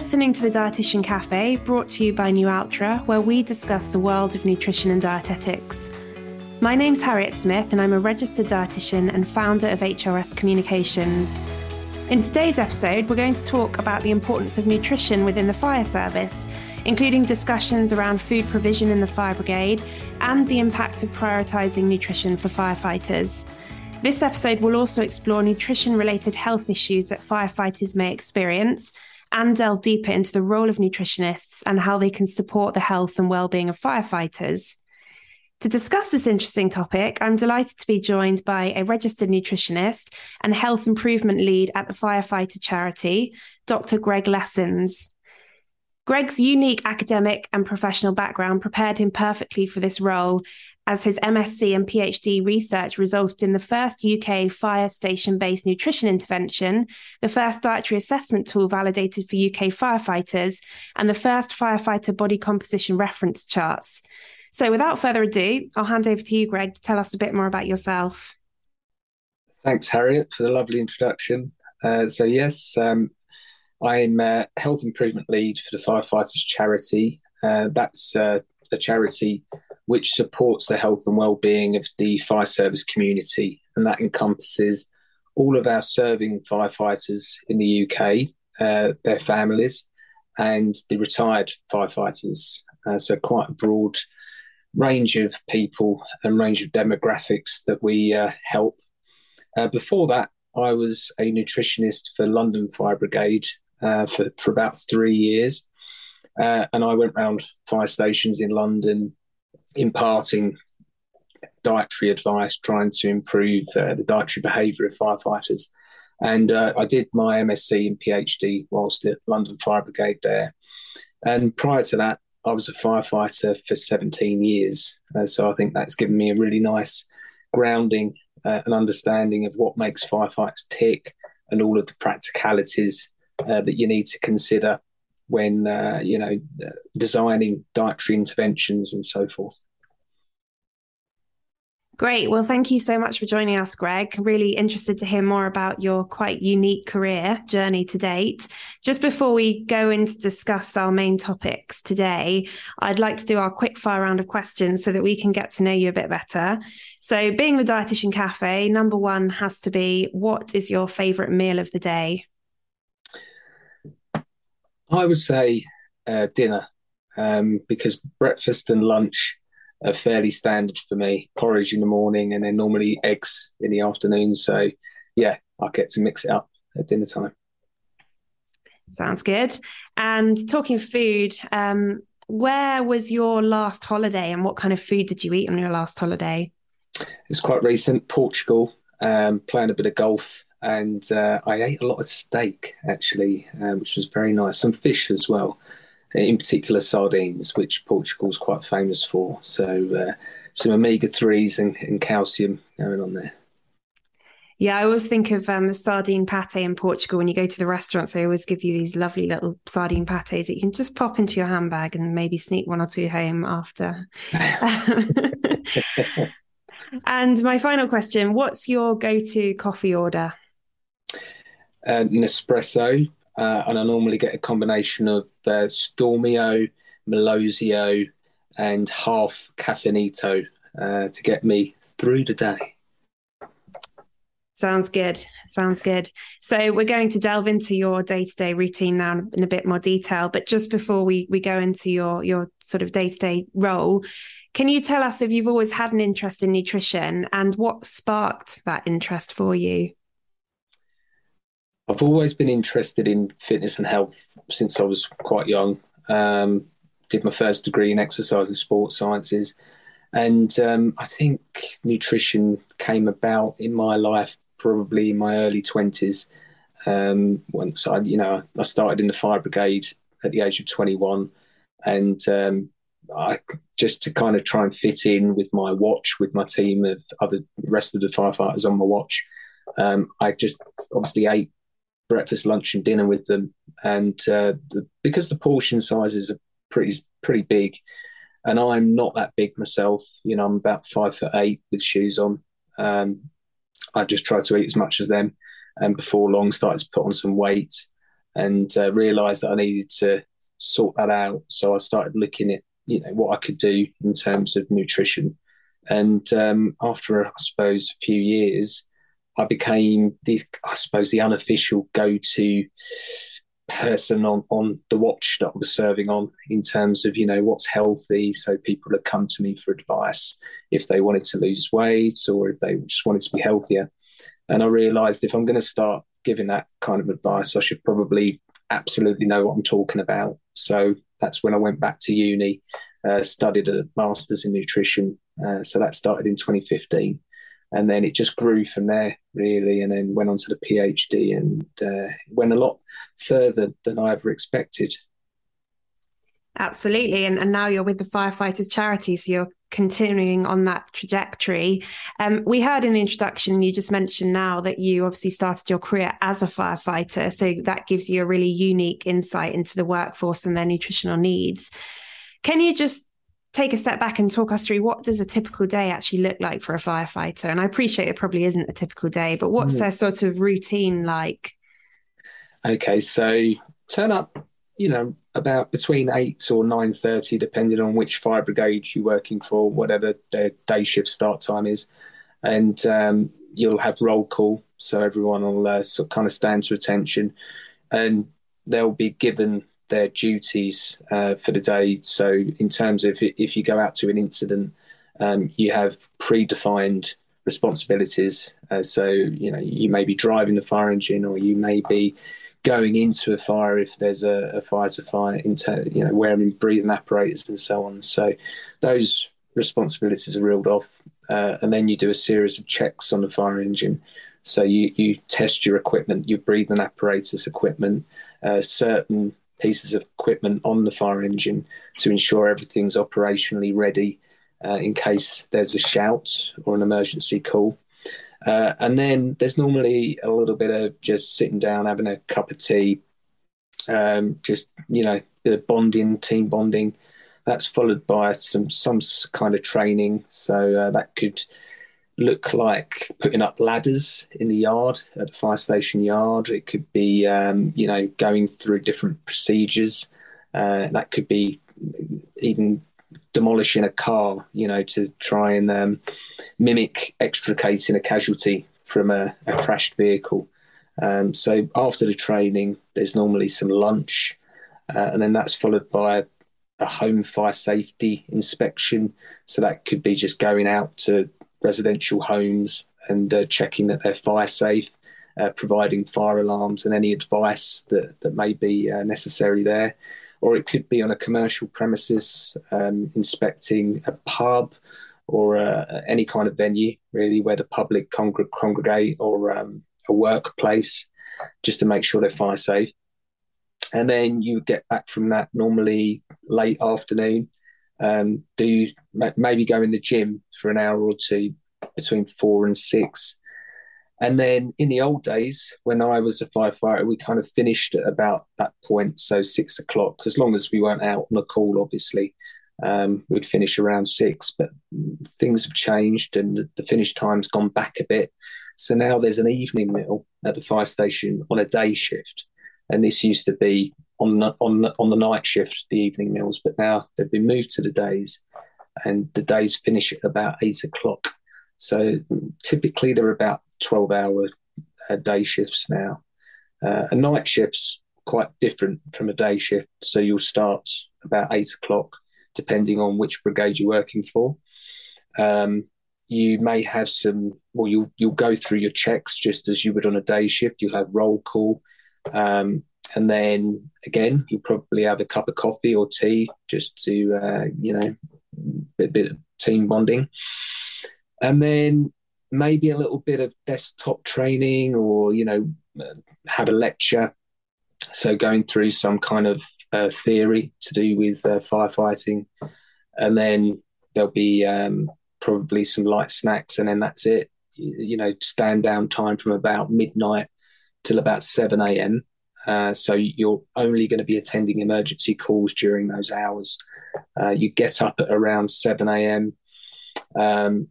listening to the Dietitian Cafe, brought to you by Nualtra, where we discuss the world of nutrition and dietetics. My name's Harriet Smith, and I'm a registered dietitian and founder of HRS Communications. In today's episode, we're going to talk about the importance of nutrition within the fire service, including discussions around food provision in the fire brigade and the impact of prioritising nutrition for firefighters. This episode will also explore nutrition related health issues that firefighters may experience and delve deeper into the role of nutritionists and how they can support the health and well-being of firefighters. To discuss this interesting topic, I'm delighted to be joined by a registered nutritionist and health improvement lead at the firefighter charity, Dr. Greg Lessons. Greg's unique academic and professional background prepared him perfectly for this role, as his MSc and PhD research resulted in the first UK fire station based nutrition intervention, the first dietary assessment tool validated for UK firefighters, and the first firefighter body composition reference charts. So, without further ado, I'll hand over to you, Greg, to tell us a bit more about yourself. Thanks, Harriet, for the lovely introduction. Uh, so, yes, um, I'm a health improvement lead for the Firefighters Charity. Uh, that's uh, a charity which supports the health and well-being of the fire service community, and that encompasses all of our serving firefighters in the UK, uh, their families, and the retired firefighters. Uh, so, quite a broad range of people and range of demographics that we uh, help. Uh, before that, I was a nutritionist for London Fire Brigade uh, for, for about three years. Uh, and I went around fire stations in London imparting dietary advice, trying to improve uh, the dietary behaviour of firefighters. And uh, I did my MSc and PhD whilst at London Fire Brigade there. And prior to that, I was a firefighter for 17 years. Uh, so I think that's given me a really nice grounding uh, and understanding of what makes firefights tick and all of the practicalities uh, that you need to consider when, uh, you know, designing dietary interventions and so forth. Great. Well, thank you so much for joining us, Greg. Really interested to hear more about your quite unique career journey to date. Just before we go in to discuss our main topics today, I'd like to do our quick fire round of questions so that we can get to know you a bit better. So, being the Dietitian Cafe, number one has to be what is your favorite meal of the day? I would say uh, dinner um, because breakfast and lunch are fairly standard for me. Porridge in the morning and then normally eggs in the afternoon. So yeah, I get to mix it up at dinner time. Sounds good. And talking food, um, where was your last holiday and what kind of food did you eat on your last holiday? It's quite recent, Portugal, um, playing a bit of golf. And uh, I ate a lot of steak actually, um, which was very nice. Some fish as well in particular sardines, which Portugal's quite famous for. So uh, some omega threes and, and, calcium going on there. Yeah, I always think of um, the sardine pate in Portugal. When you go to the restaurants, they always give you these lovely little sardine pates that you can just pop into your handbag and maybe sneak one or two home after. and my final question What's your go to coffee order? Uh, Nespresso, uh, and I normally get a combination of uh, Stormio, Melozio, and half Caffeinato uh, to get me through the day. Sounds good. Sounds good. So we're going to delve into your day-to-day routine now in a bit more detail. But just before we we go into your your sort of day-to-day role, can you tell us if you've always had an interest in nutrition and what sparked that interest for you? I've always been interested in fitness and health since I was quite young. Um, did my first degree in exercise and sports sciences, and um, I think nutrition came about in my life probably in my early twenties. Um, once I, you know, I started in the fire brigade at the age of twenty one, and um, I just to kind of try and fit in with my watch with my team of other rest of the firefighters on my watch. Um, I just obviously ate breakfast, lunch, and dinner with them. And uh, the, because the portion sizes are pretty pretty big, and I'm not that big myself. You know, I'm about five foot eight with shoes on. Um, I just try to eat as much as them, and before long started to put on some weight. and uh, realised that I needed to sort that out. So I started looking at you know what I could do in terms of nutrition, and um, after I suppose a few years, I became the I suppose the unofficial go to person on on the watch that I was serving on in terms of you know what's healthy. So people had come to me for advice if they wanted to lose weight or if they just wanted to be healthier. And I realised if I'm going to start giving that kind of advice, I should probably absolutely know what I'm talking about. So that's when I went back to uni, uh, studied a master's in nutrition. Uh, so that started in 2015 and then it just grew from there really and then went on to the phd and uh, went a lot further than i ever expected. Absolutely and, and now you're with the firefighters charity so you're continuing on that trajectory. Um, we heard in the introduction you just mentioned now that you obviously started your career as a firefighter so that gives you a really unique insight into the workforce and their nutritional needs. Can you just take a step back and talk us through what does a typical day actually look like for a firefighter? And i appreciate it probably isn't a typical day but what's mm. their sort of routine like? Okay so turn up you know about between 8 or 9.30 depending on which fire brigade you're working for whatever their day shift start time is. And um, you'll have roll call so everyone will uh, sort of kind of stand to attention. And they'll be given their duties uh, for the day. So, in terms of if you go out to an incident, um, you have predefined responsibilities. Uh, so, you know, you may be driving the fire engine, or you may be going into a fire if there's a, a fire to fire, into you know, wearing breathing apparatus and so on. So, those responsibilities are reeled off, uh, and then you do a series of checks on the fire engine. So you you test your equipment, your breathing apparatus equipment, uh, certain pieces of equipment on the fire engine to ensure everything's operationally ready uh, in case there's a shout or an emergency call. Uh, and then there's normally a little bit of just sitting down, having a cup of tea, um, just you know, bonding, team bonding. That's followed by some some kind of training. So uh, that could look like putting up ladders in the yard at the fire station yard. It could be, um, you know, going through different procedures. Uh, that could be even demolishing a car, you know, to try and um, mimic extricating a casualty from a, a crashed vehicle. Um, so after the training, there's normally some lunch, uh, and then that's followed by a home fire safety inspection. So that could be just going out to residential homes and uh, checking that they're fire safe, uh, providing fire alarms and any advice that, that may be uh, necessary there. Or it could be on a commercial premises, um, inspecting a pub or uh, any kind of venue, really, where the public congr- congregate or um, a workplace, just to make sure they're fire safe. And then you get back from that normally late afternoon um, do maybe go in the gym for an hour or two between four and six. And then in the old days, when I was a firefighter, we kind of finished at about that point, so six o'clock. As long as we weren't out on a call, obviously, um, we'd finish around six. But things have changed, and the, the finish time's gone back a bit. So now there's an evening meal at the fire station on a day shift, and this used to be on the, on on the night shift, the evening meals, but now they've been moved to the days, and the days finish at about eight o'clock. So typically they're about twelve hour uh, day shifts now. Uh, a night shift's quite different from a day shift, so you'll start about eight o'clock, depending on which brigade you're working for. Um, you may have some, well, you'll you'll go through your checks just as you would on a day shift. You'll have roll call. Um, and then again, you'll probably have a cup of coffee or tea just to, uh, you know, a bit of team bonding. And then maybe a little bit of desktop training or, you know, have a lecture. So going through some kind of uh, theory to do with uh, firefighting. And then there'll be um, probably some light snacks, and then that's it. You, you know, stand down time from about midnight till about 7 a.m. Uh, so you're only going to be attending emergency calls during those hours. Uh, you get up at around 7 a.m., um,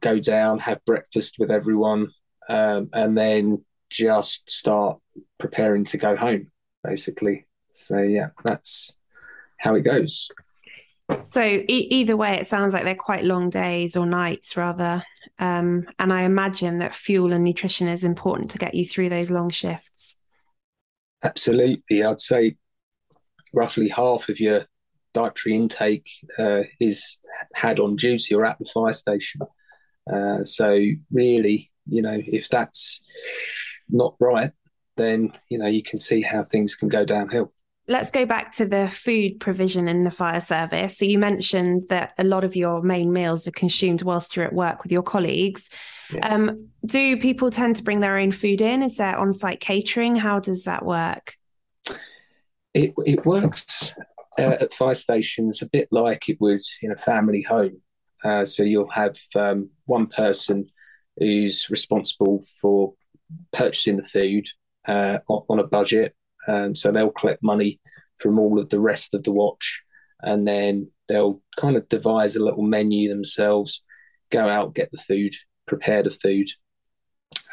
go down, have breakfast with everyone, um, and then just start preparing to go home. basically. So yeah, that's how it goes. So e- either way, it sounds like they're quite long days or nights rather. Um, and I imagine that fuel and nutrition is important to get you through those long shifts. Absolutely. I'd say roughly half of your dietary intake uh, is had on duty or at the fire station. Uh, so really, you know, if that's not right, then you know you can see how things can go downhill. Let's go back to the food provision in the fire service. So you mentioned that a lot of your main meals are consumed whilst you're at work with your colleagues. Yeah. Um, do people tend to bring their own food in? Is there on-site catering? How does that work? It it works uh, at fire stations a bit like it would in a family home. Uh, so you'll have um, one person who's responsible for purchasing the food uh, on, on, a budget. Um, so they'll collect money from all of the rest of the watch, and then they'll kind of devise a little menu themselves, go out, get the food, prepare the food.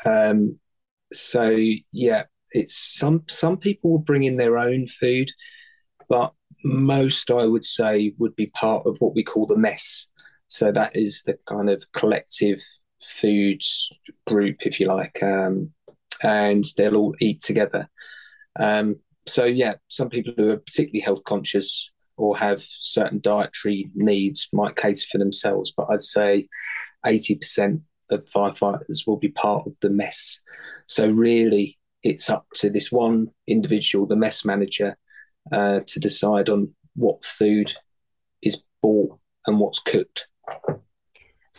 Um, so yeah, it's some some people will bring in their own food, but most I would say would be part of what we call the mess. So that is the kind of collective foods group, if you like, um, and they'll all eat together. Um, so yeah, some people who are particularly health conscious or have certain dietary needs might cater for themselves, but I'd say eighty percent of firefighters will be part of the mess. So really, it's up to this one individual, the mess manager, uh, to decide on what food is bought and what's cooked.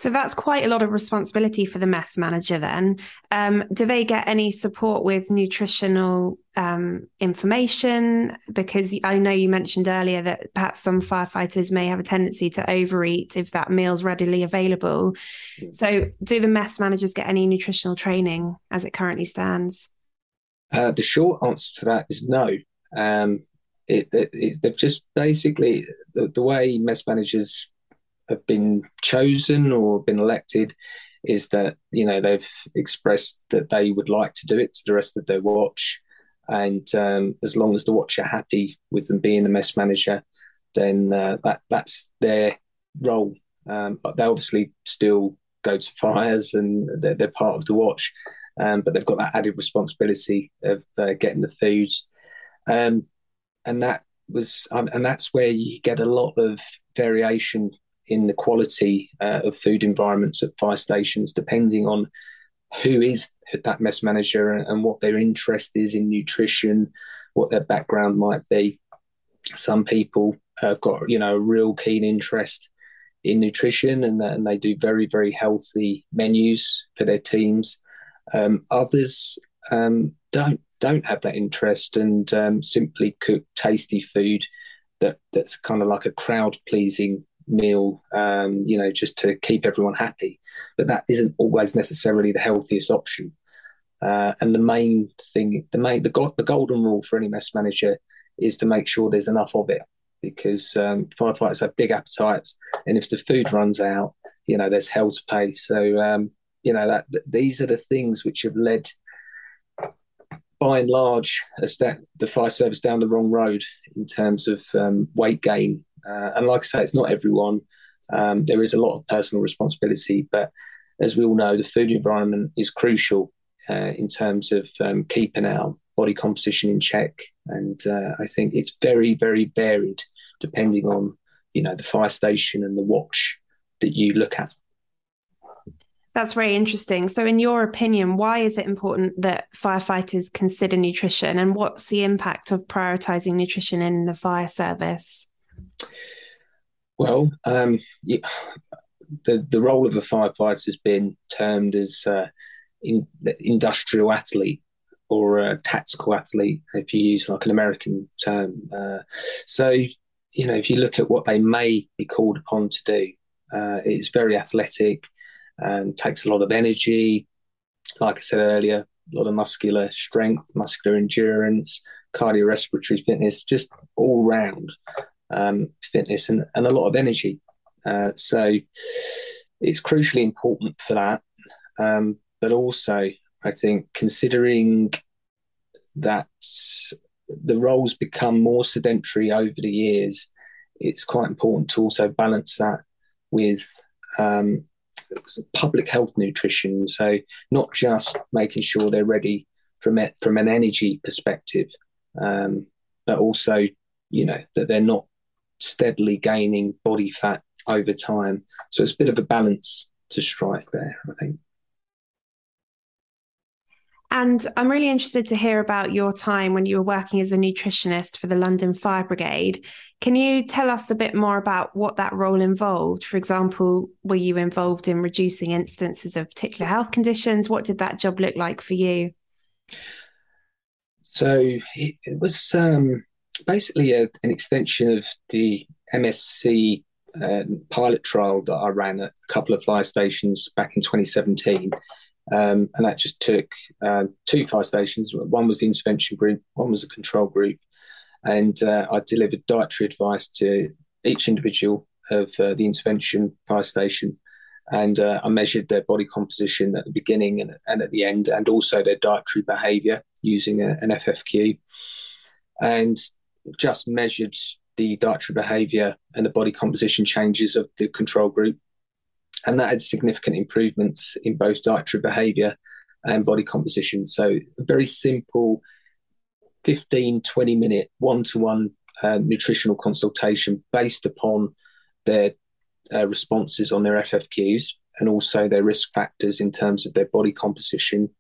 So that's quite a lot of responsibility for the mess manager then. Um, do they get any support with nutritional um, information? Because I know you mentioned earlier that perhaps some firefighters may have a tendency to overeat if that meal's readily available. So do the mess managers get any nutritional training as it currently stands? Uh, the short answer to that is no. Um, it, it, it, they've just basically the, the way mess managers have been chosen or been elected is that you know they've expressed that they would like to do it to the rest of their watch, and um, as long as the watch are happy with them being the mess manager, then uh, that that's their role. Um, but they obviously still go to fires and they're, they're part of the watch, um, but they've got that added responsibility of uh, getting the food, um, and that was and that's where you get a lot of variation in the quality uh, of food environments at fire stations, depending on who is that mess manager and, and, what their interest is in nutrition, what their background might be. Some people have got you know a real keen interest in nutrition and, and they do very very healthy menus for their teams. Um, others um, don't don't have that interest and um, simply cook tasty food that that's kind of like a crowd pleasing meal, um, you know, just to keep everyone happy. But that isn't always necessarily the healthiest option. Uh, and the main thing, the main, the, go- the golden rule for any mess manager is to make sure there's enough of it, because um, firefighters have big appetites, and if the food runs out, you know, there's hell to pay. So, um, you know, that th- these are the things which have led, by and large, the fire service down the wrong road in terms of um, weight gain uh, and like I say, it's not everyone. Um, there is a lot of personal responsibility, but as we all know, the food environment is crucial uh, in terms of um, keeping our body composition in check. And uh, I think it's very, very varied depending on you know the fire station and the watch that you look at. That's very interesting. So, in your opinion, why is it important that firefighters consider nutrition, and what's the impact of prioritizing nutrition in the fire service? Well, um, the the role of a firefighter has been termed as uh, in, industrial athlete or a tactical athlete, if you use like an American term. Uh, so, you know, if you look at what they may be called upon to do, uh, it's very athletic, and takes a lot of energy. Like I said earlier, a lot of muscular strength, muscular endurance, cardiorespiratory fitness, just all round um, fitness and, and a lot of energy. Uh, so it's crucially important for that. Um, but also, I think considering that the roles become more sedentary over the years, it's quite important to also balance that with um, public health nutrition. So not just making sure they're ready from it from an energy perspective, um, but also you know that they're not steadily gaining body fat over time. So it's a bit of a balance to strike there, I think. And I'm really interested to hear about your time when you were working as a nutritionist for the London Fire Brigade. Can you tell us a bit more about what that role involved? For example, were you involved in reducing instances of particular health conditions? What did that job look like for you? So it, it was um, basically a, an extension of the MSc uh, pilot trial that I ran at a couple of fire stations back in 2017. Um, and that just took uh, two fire stations. One was the intervention group, one was the control group. And uh, I delivered dietary advice to each individual of uh, the intervention fire station. And uh, I measured their body composition at the beginning and, and at the end, and also their dietary behavior using a, an FFQ. And just measured the dietary behavior and the body composition changes of the control group and that had significant improvements in both dietary behavior and body composition. So, a very simple 15, 20 minute one to one nutritional consultation based upon their uh, responses on their FFQs and also their risk factors in terms of their body composition.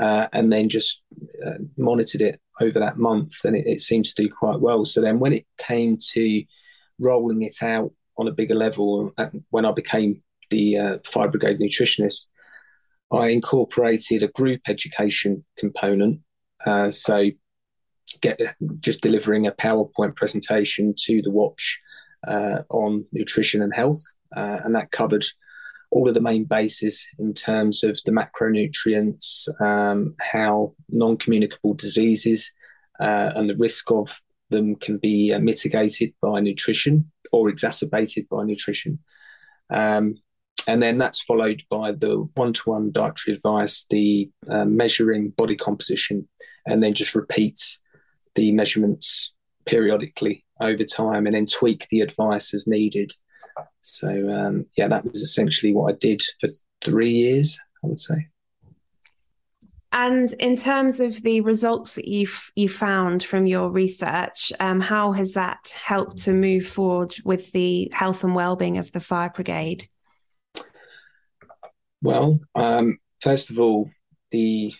Uh, and then just uh, monitored it over that month, and it, it seems to do quite well. So then, when it came to rolling it out on a bigger level, when I became the uh, fire brigade nutritionist, I incorporated a group education component. Uh, so, get just delivering a PowerPoint presentation to the watch uh, on nutrition and health, uh, and that covered all of the main bases in terms of the macronutrients, um, how non-communicable diseases uh, and the risk of them can be uh, mitigated by nutrition or exacerbated by nutrition. Um, and then that's followed by the one-to-one dietary advice, the uh, measuring body composition, and then just repeats the measurements periodically over time, and then tweak the advice as needed. So um, yeah, that was essentially what I did for three years, I would say. And in terms of the results that you've you found from your research, um, how has that helped to move forward with the health and well-being of the fire brigade? Well, um, first of all, the,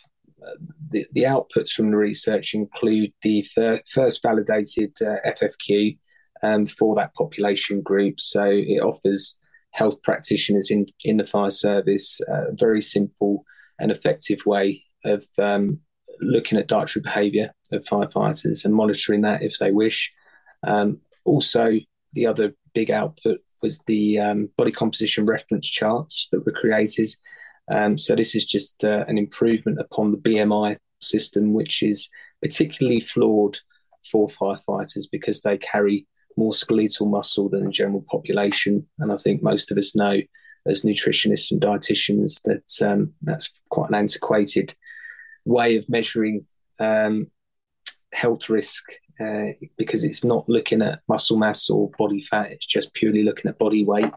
the, the outputs from the research include the fir- first validated uh, FFQ um, for that population group. So it offers health practitioners in in the fire service a very simple and effective way of um, looking at dietary behaviour of firefighters and monitoring that if they wish. Um, also, the other big output was the um, body composition reference charts that were created. Um, so this is just uh, an improvement upon the BMI system, which is particularly flawed for firefighters because they carry more skeletal muscle than the general population. And I think most of us know, as nutritionists and dietitians, that um, that's quite an antiquated way of measuring um, health risk uh, because it's not looking at muscle mass or body fat, it's just purely looking at body weight.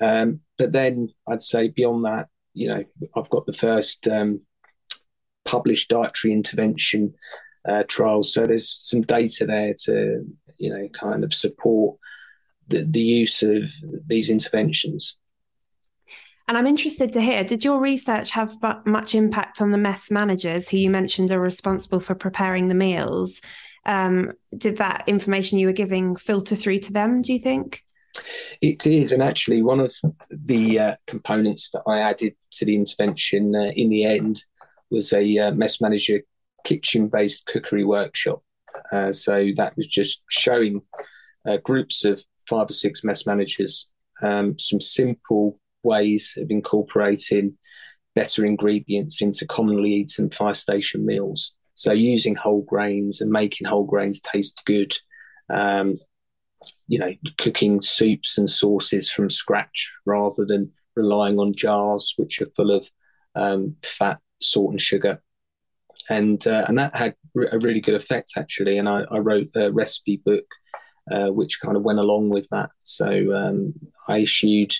Um, but then I'd say beyond that, you know, I've got the first um, published dietary intervention uh, trials. So there's some data there to, you know, kind of support the, the use of these interventions. And I'm interested to hear did your research have much impact on the mess managers who you mentioned are responsible for preparing the meals? Um, did that information you were giving filter through to them, do you think? It is, and actually, one of the uh, components that I added to the intervention uh, in the end was a uh, mess manager kitchen based cookery workshop. Uh, so that was just showing uh, groups of five or six mess managers um, some simple ways of incorporating better ingredients into commonly eaten fire station meals. So using whole grains and making whole grains taste good. Um, you know, cooking soups and sauces from scratch rather than relying on jars which are full of um, fat, salt, and sugar. And uh, and that had a really good effect actually. And I, I wrote a recipe book uh, which kind of went along with that. So um, I issued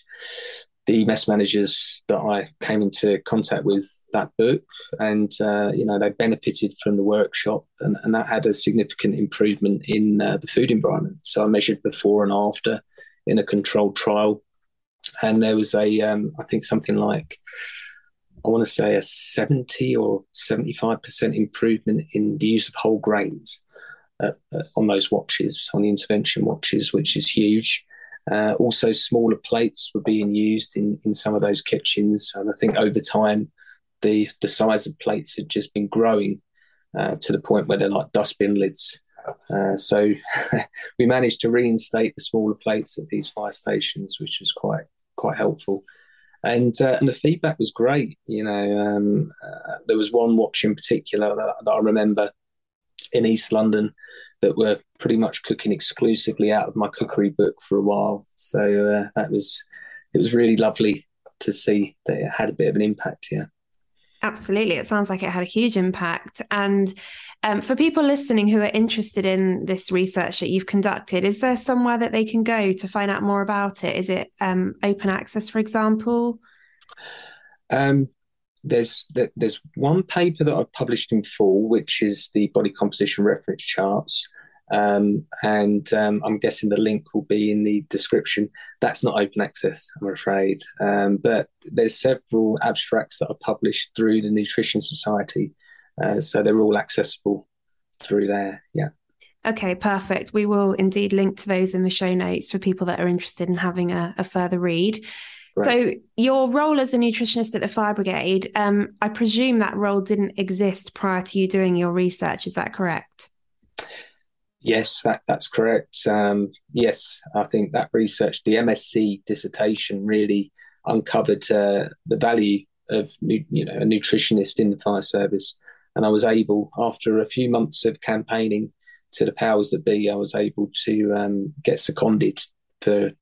the mess managers that I came into contact with that book, and uh, you know they benefited from the workshop, and, and that had a significant improvement in uh, the food environment. So I measured before and after in a controlled trial, and there was a um, I think something like I want to say a seventy or seventy five percent improvement in the use of whole grains. Uh, uh, on those watches, on the intervention watches, which is huge. Uh, also, smaller plates were being used in, in some of those kitchens, and I think over time, the the size of plates had just been growing uh, to the point where they're like dustbin lids. Uh, so we managed to reinstate the smaller plates at these fire stations, which was quite quite helpful. And uh, and the feedback was great. You know, um, uh, there was one watch in particular that, that I remember in East London that were pretty much cooking exclusively out of my cookery book for a while. So uh, that was it was really lovely to see that it had a bit of an impact. Yeah. Absolutely. It sounds like it had a huge impact. And um, for people listening who are interested in this research that you've conducted, is there somewhere that they can go to find out more about it? Is it um, open access, for example? Um, there's there's one paper that I've published in full, which is the body composition reference charts. Um, and um, I'm guessing the link will be in the description. That's not open access, I'm afraid. Um, but there's several abstracts that are published through the Nutrition Society, uh, so they're all accessible through there. Yeah. Okay, perfect. We will indeed link to those in the show notes for people that are interested in having a, a further read. So your role as a nutritionist at the Fire Brigade, um, I presume that role didn't exist prior to you doing your research. Is that correct? Yes, that, that's correct. Um, yes, I think that research, the MSc dissertation, really uncovered uh, the value of you know a nutritionist in the fire service, and I was able, after a few months of campaigning to the powers that be, I was able to um, get seconded to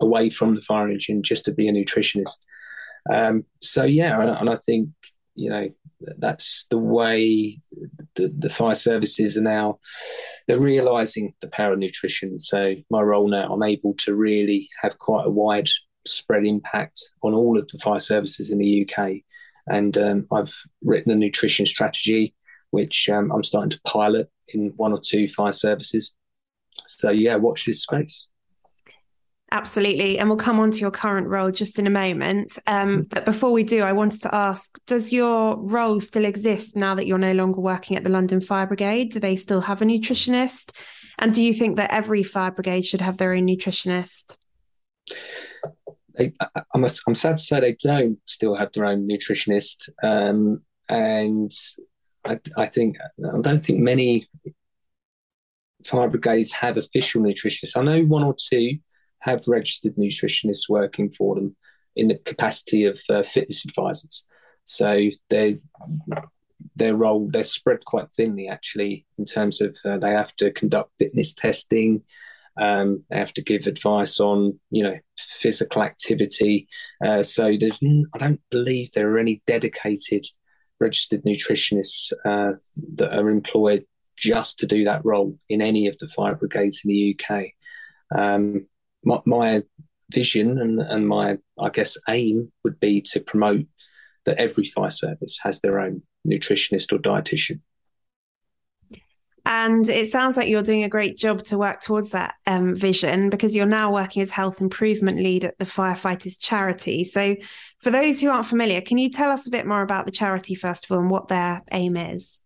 away from the fire engine just to be a nutritionist. Um, so yeah, and I think you know that's the way the, the fire services are now they're realizing the power of nutrition. So my role now i'm able to really have quite a wide spread impact on all of the fire services in the uk and um, i've written a nutrition strategy which um, i'm starting to pilot in one or two fire services. So yeah watch this space Absolutely. And we'll come on to your current role just in a moment. Um, mm. but before we do, I wanted to ask Does your role still exist now that you're no longer working at the London Fire Brigade? Do they still have a nutritionist? And do you think that every fire brigade should have their own nutritionist? I, am I'm sad to say they don't still have their own nutritionist. Um, and I, I think, I don't think many fire brigades have official nutritionists. I know one or two have registered nutritionists working for them in the capacity of uh, fitness advisors. So they their role they're spread quite thinly actually in terms of uh, they have to conduct fitness testing. Um, they have to give advice on you know physical activity. Uh, so there's I don't believe there are any dedicated registered nutritionists uh, that are employed just to do that role in any of the fire brigades in the UK. Um, my, my vision and, and my, I guess, aim would be to promote that every fire service has their own nutritionist or dietitian. And it sounds like you're doing a great job to work towards that um, vision because you're now working as health improvement lead at the Firefighters Charity. So, for those who aren't familiar, can you tell us a bit more about the charity, first of all, and what their aim is?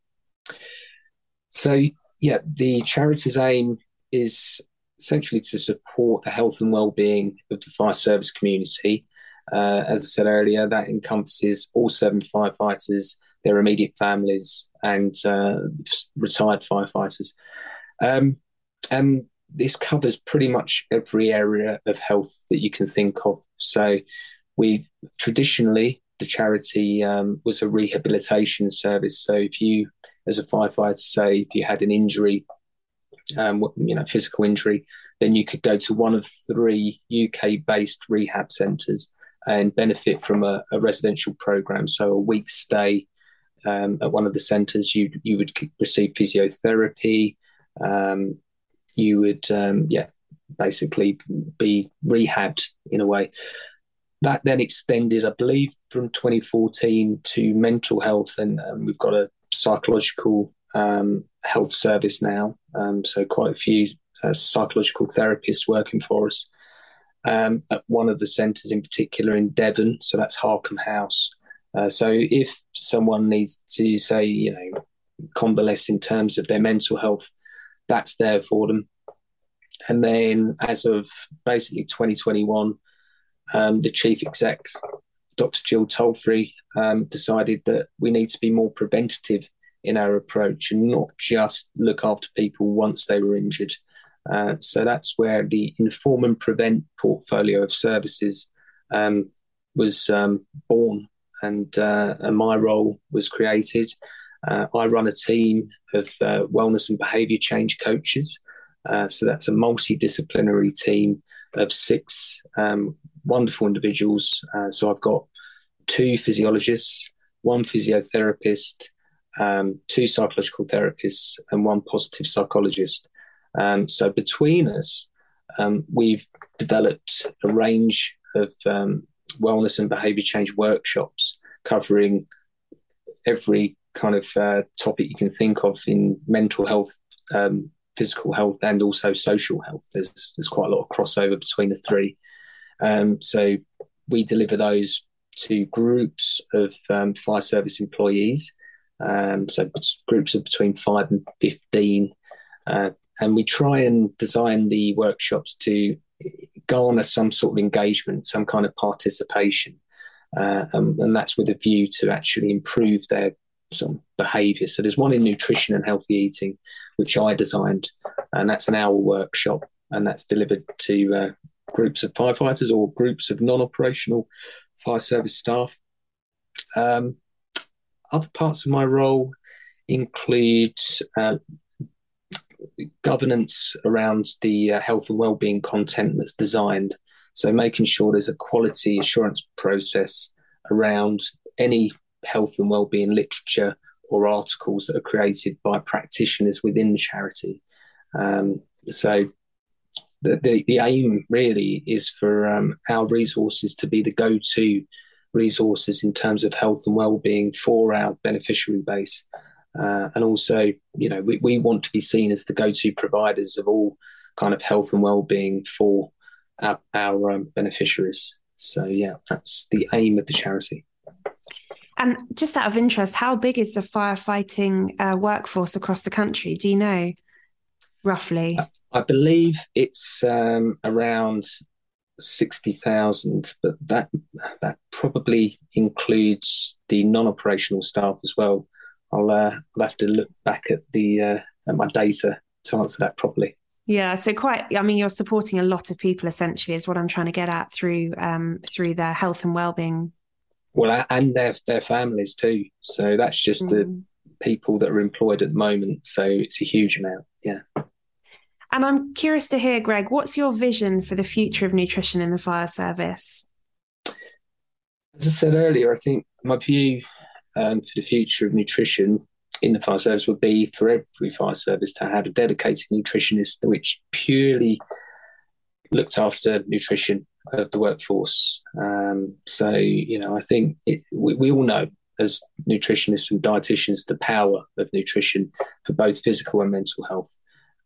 So, yeah, the charity's aim is essentially to support the health and well-being of the fire service community. Uh, as I said earlier, that encompasses all seven firefighters, their immediate families, and uh, retired firefighters. Um, and this covers pretty much every area of health that you can think of. So, we traditionally the charity um, was a rehabilitation service. So, if you, as a firefighter, say if you had an injury um, you know, physical injury, then you could go to one of three UK-based rehab centres and benefit from a, a, residential program. So a week's stay um, at one of the centres, you you would receive physiotherapy. Um, you would, um, yeah, basically be rehabbed in a way. That then extended, I believe, from 2014 to mental health, and um, we've got a psychological um, health service now. Um, so quite a few uh, psychological therapists working for us um, at one of the centres in particular in Devon. So that's Harcombe House. Uh, so if someone needs to say, you know, convalesce in terms of their mental health, that's there for them. And then as of basically 2021, um, the chief exec, Dr. Jill Tolfrey, um, decided that we need to be more preventative in our approach and not just look after people once they were injured. Uh, so that's where the Inform and Prevent portfolio of services um, was um, born, and, uh, and, my role was created. Uh, I run a team of uh, wellness and behaviour change coaches. Uh, so that's a multidisciplinary team of six um, wonderful individuals. Uh, so I've got two physiologists, one physiotherapist, um, two psychological therapists, and one positive psychologist. Um, so between us, um, we've developed a range of um, wellness and behaviour change workshops covering every kind of uh, topic you can think of in mental health, um, physical health, and also social health. There's there's quite a lot of crossover between the three. Um, so we deliver those to groups of um, fire service employees. Um, so groups of between five and fifteen, uh, and we try and design the workshops to garner some sort of engagement, some kind of participation, uh, and, and, that's with a view to actually improve their some behaviour. So there's one in nutrition and healthy eating, which I designed, and that's an hour workshop, and that's delivered to uh, groups of firefighters or groups of non-operational fire service staff. Um, other parts of my role include uh, governance around the uh, health and well-being content that's designed. So making sure there's a quality assurance process around any health and well-being literature or articles that are created by practitioners within the charity. Um, so the, the, the, aim really is for um, our resources to be the go-to resources in terms of health and well-being for our beneficiary base. Uh, and also, you know, we, we want to be seen as the go-to providers of all kind of health and well-being for our, our um, beneficiaries. So yeah, that's the aim of the charity. And just out of interest, how big is the firefighting uh, workforce across the country? Do you know roughly? I believe it's um, around sixty thousand, but that that probably includes the non-operational staff as well. I'll, uh, I'll have to look back at the uh, at my data to answer that properly. Yeah, so quite. I mean, you're supporting a lot of people. Essentially, is what I'm trying to get at through um, through their health and well-being well, and their their families too. So that's just mm. the people that are employed at the moment. So it's a huge amount. Yeah. And I'm curious to hear, Greg, what's your vision for the future of nutrition in the fire service? As I said earlier, I think my view um, for the future of nutrition in the fire service would be for every fire service to have a dedicated nutritionist which purely looked after nutrition of the workforce. Um, so, you know, I think it, we, we all know as nutritionists and dietitians the power of nutrition for both physical and mental health.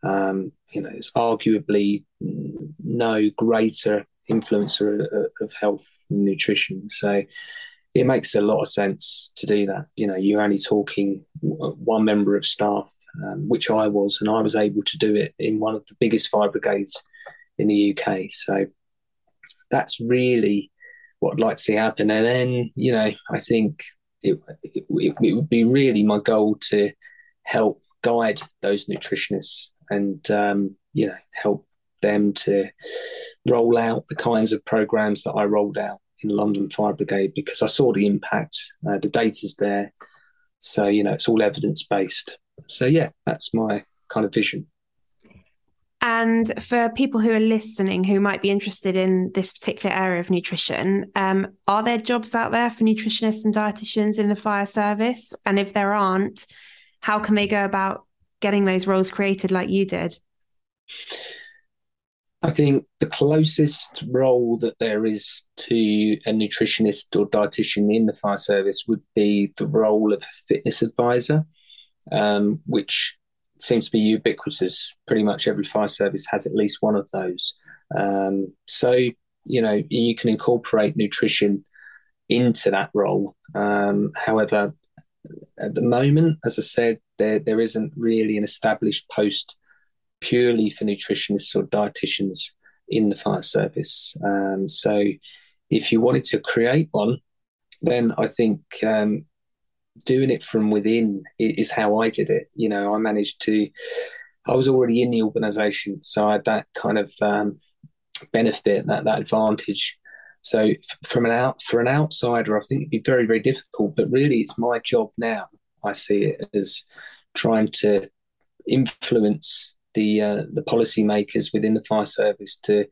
Um, you know, it's arguably no greater influencer of health than nutrition. So it makes a lot of sense to do that. You know, you're only talking one member of staff, um, which I was, and I was able to do it in one of the biggest fire brigades in the UK. So that's really what I'd like to see happen. And then, you know, I think it, it, it would be really my goal to help guide those nutritionists and, um, you know, help them to roll out the kinds of programs that I rolled out in London Fire Brigade because I saw the impact. Uh, the data's there. So, you know, it's all evidence based. So, yeah, that's my kind of vision. And for people who are listening who might be interested in this particular area of nutrition, um, are there jobs out there for nutritionists and dietitians in the fire service? And if there aren't, how can they go about getting those roles created like you did? I think the closest role that there is to a nutritionist or dietitian in the fire service would be the role of fitness advisor, um, which seems to be ubiquitous. Pretty much every fire service has at least one of those. Um, so, you know, you can incorporate nutrition into that role. Um, however, at the moment, as I said, there there isn't really an established post purely for nutritionists or dietitians in the fire service. Um, so, if you wanted to create one, then I think um, doing it from within is how I did it. You know, I managed to. I was already in the organisation, so I had that kind of um, benefit, that that advantage. So, f- from an out for an outsider, I think it'd be very very difficult. But really, it's my job now. I see it as trying to influence the uh, the policymakers within the fire service to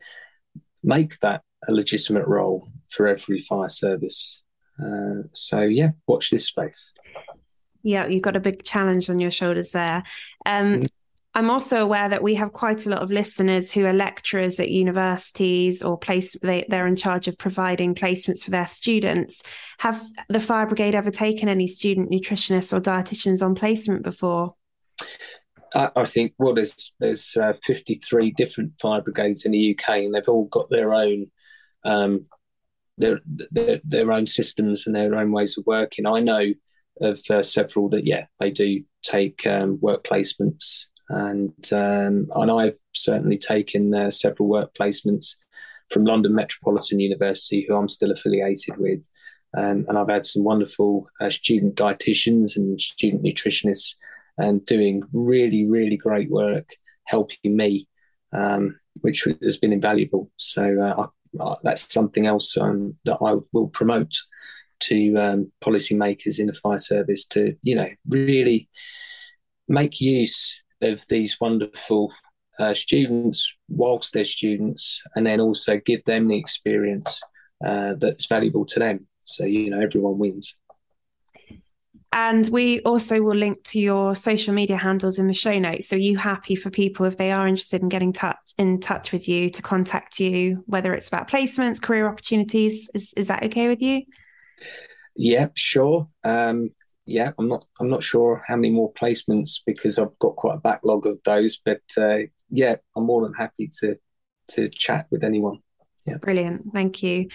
make that a legitimate role for every fire service. Uh, so yeah, watch this space. Yeah, you've got a big challenge on your shoulders there. Um, mm. I'm also aware that we have quite a lot of listeners who are lecturers at universities or place they, they're in charge of providing placements for their students. Have the fire brigade ever taken any student nutritionists or dietitians on placement before? I, I think well, there's there's uh, 53 different fire brigades in the UK, and they've all got their own um, their, their their own systems and their own ways of working. I know of uh, several that yeah they do take um, work placements, and um, and I've certainly taken uh, several work placements from London Metropolitan University, who I'm still affiliated with. Um, and I've had some wonderful uh, student dietitians and student nutritionists and doing really, really great work helping me, um, which has been invaluable. So uh, that's something else um, that I will promote to um, policymakers in the fire service to, you know, really make use of these wonderful uh, students whilst they're students, and then also give them the experience uh, that's valuable to them. So you know, everyone wins. And we also will link to your social media handles in the show notes. So, you happy for people if they are interested in getting touch in touch with you to contact you, whether it's about placements, career opportunities? Is is that okay with you? Yeah, sure. Um, yeah, I'm not I'm not sure how many more placements because I've got quite a backlog of those, but uh, yeah, I'm more than happy to to chat with anyone. Yeah. Brilliant. Thank you.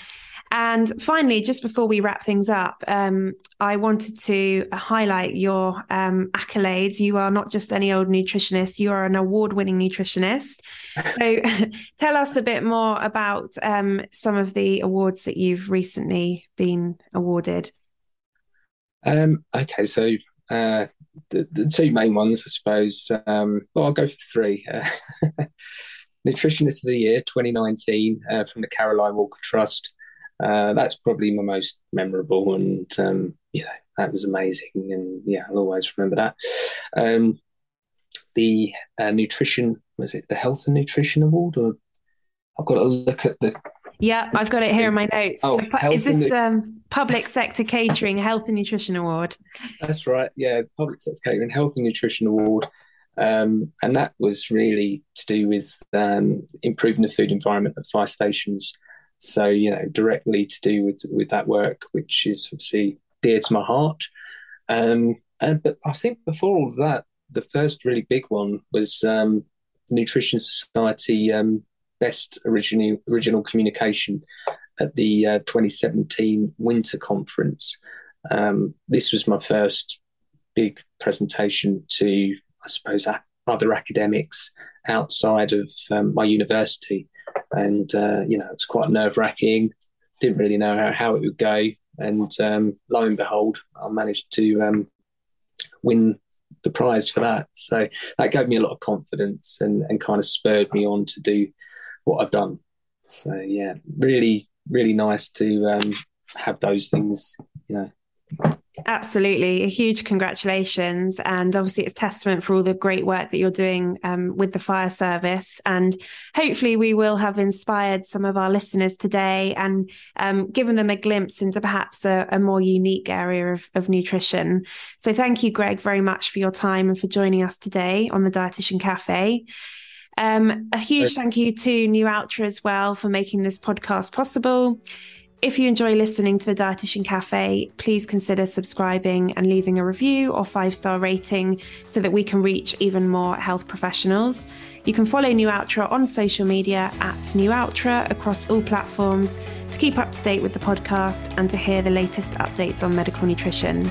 And finally, just before we wrap things up, um, I wanted to highlight your um, accolades. You are not just any old nutritionist, you are an award winning nutritionist. So tell us a bit more about um, some of the awards that you've recently been awarded. Um, okay, so uh, the, the, two main ones, I suppose. Um, well, I'll go for three. Uh, Nutritionist of the Year 2019 uh, from the Caroline Walker Trust. Uh, that's probably my most memorable, and um, you know that was amazing, and yeah, I'll always remember that. Um, the uh, nutrition was it the Health and Nutrition Award, or I've got to look at the. Yeah, I've got it here in my notes. Oh, is this um, Public Sector Catering Health and Nutrition Award? That's right. Yeah, Public Sector Catering Health and Nutrition Award. Um, and that was really to do with um, improving the food environment at fire stations so you know, directly to do with with that work, which is obviously dear to my heart. Um, and but I think before all of that, the first really big one was um, Nutrition Society um, Best Original Original Communication at the uh, 2017 Winter Conference. Um, this was my first big presentation to, I suppose, other academics outside of um, my university and uh, you know it's quite nerve wracking. Didn't really know how, how it would go, and um, lo and behold, I managed to um, win the prize for that. So that gave me a lot of confidence and, and kind of spurred me on to do what I've done. So yeah, really, really nice to um, have those things, you know. Absolutely. A huge congratulations. And obviously, it's testament for all the great work that you're doing um, with the fire service. And hopefully, we will have inspired some of our listeners today and um, given them a glimpse into perhaps a, a more unique area of, of, nutrition. So, thank you, Greg, very much for your time and for joining us today on the Dietitian Cafe. Um, a huge thank you to Nualtra as well for making this podcast possible. If you enjoy listening to the Dietitian Cafe, please consider subscribing and leaving a review or five star rating so that we can reach even more health professionals. You can follow Nualtra on social media at Nualtra across all platforms to keep up to date with the podcast and to hear the latest updates on medical nutrition.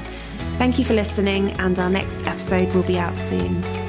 Thank you for listening, and our next episode will be out soon.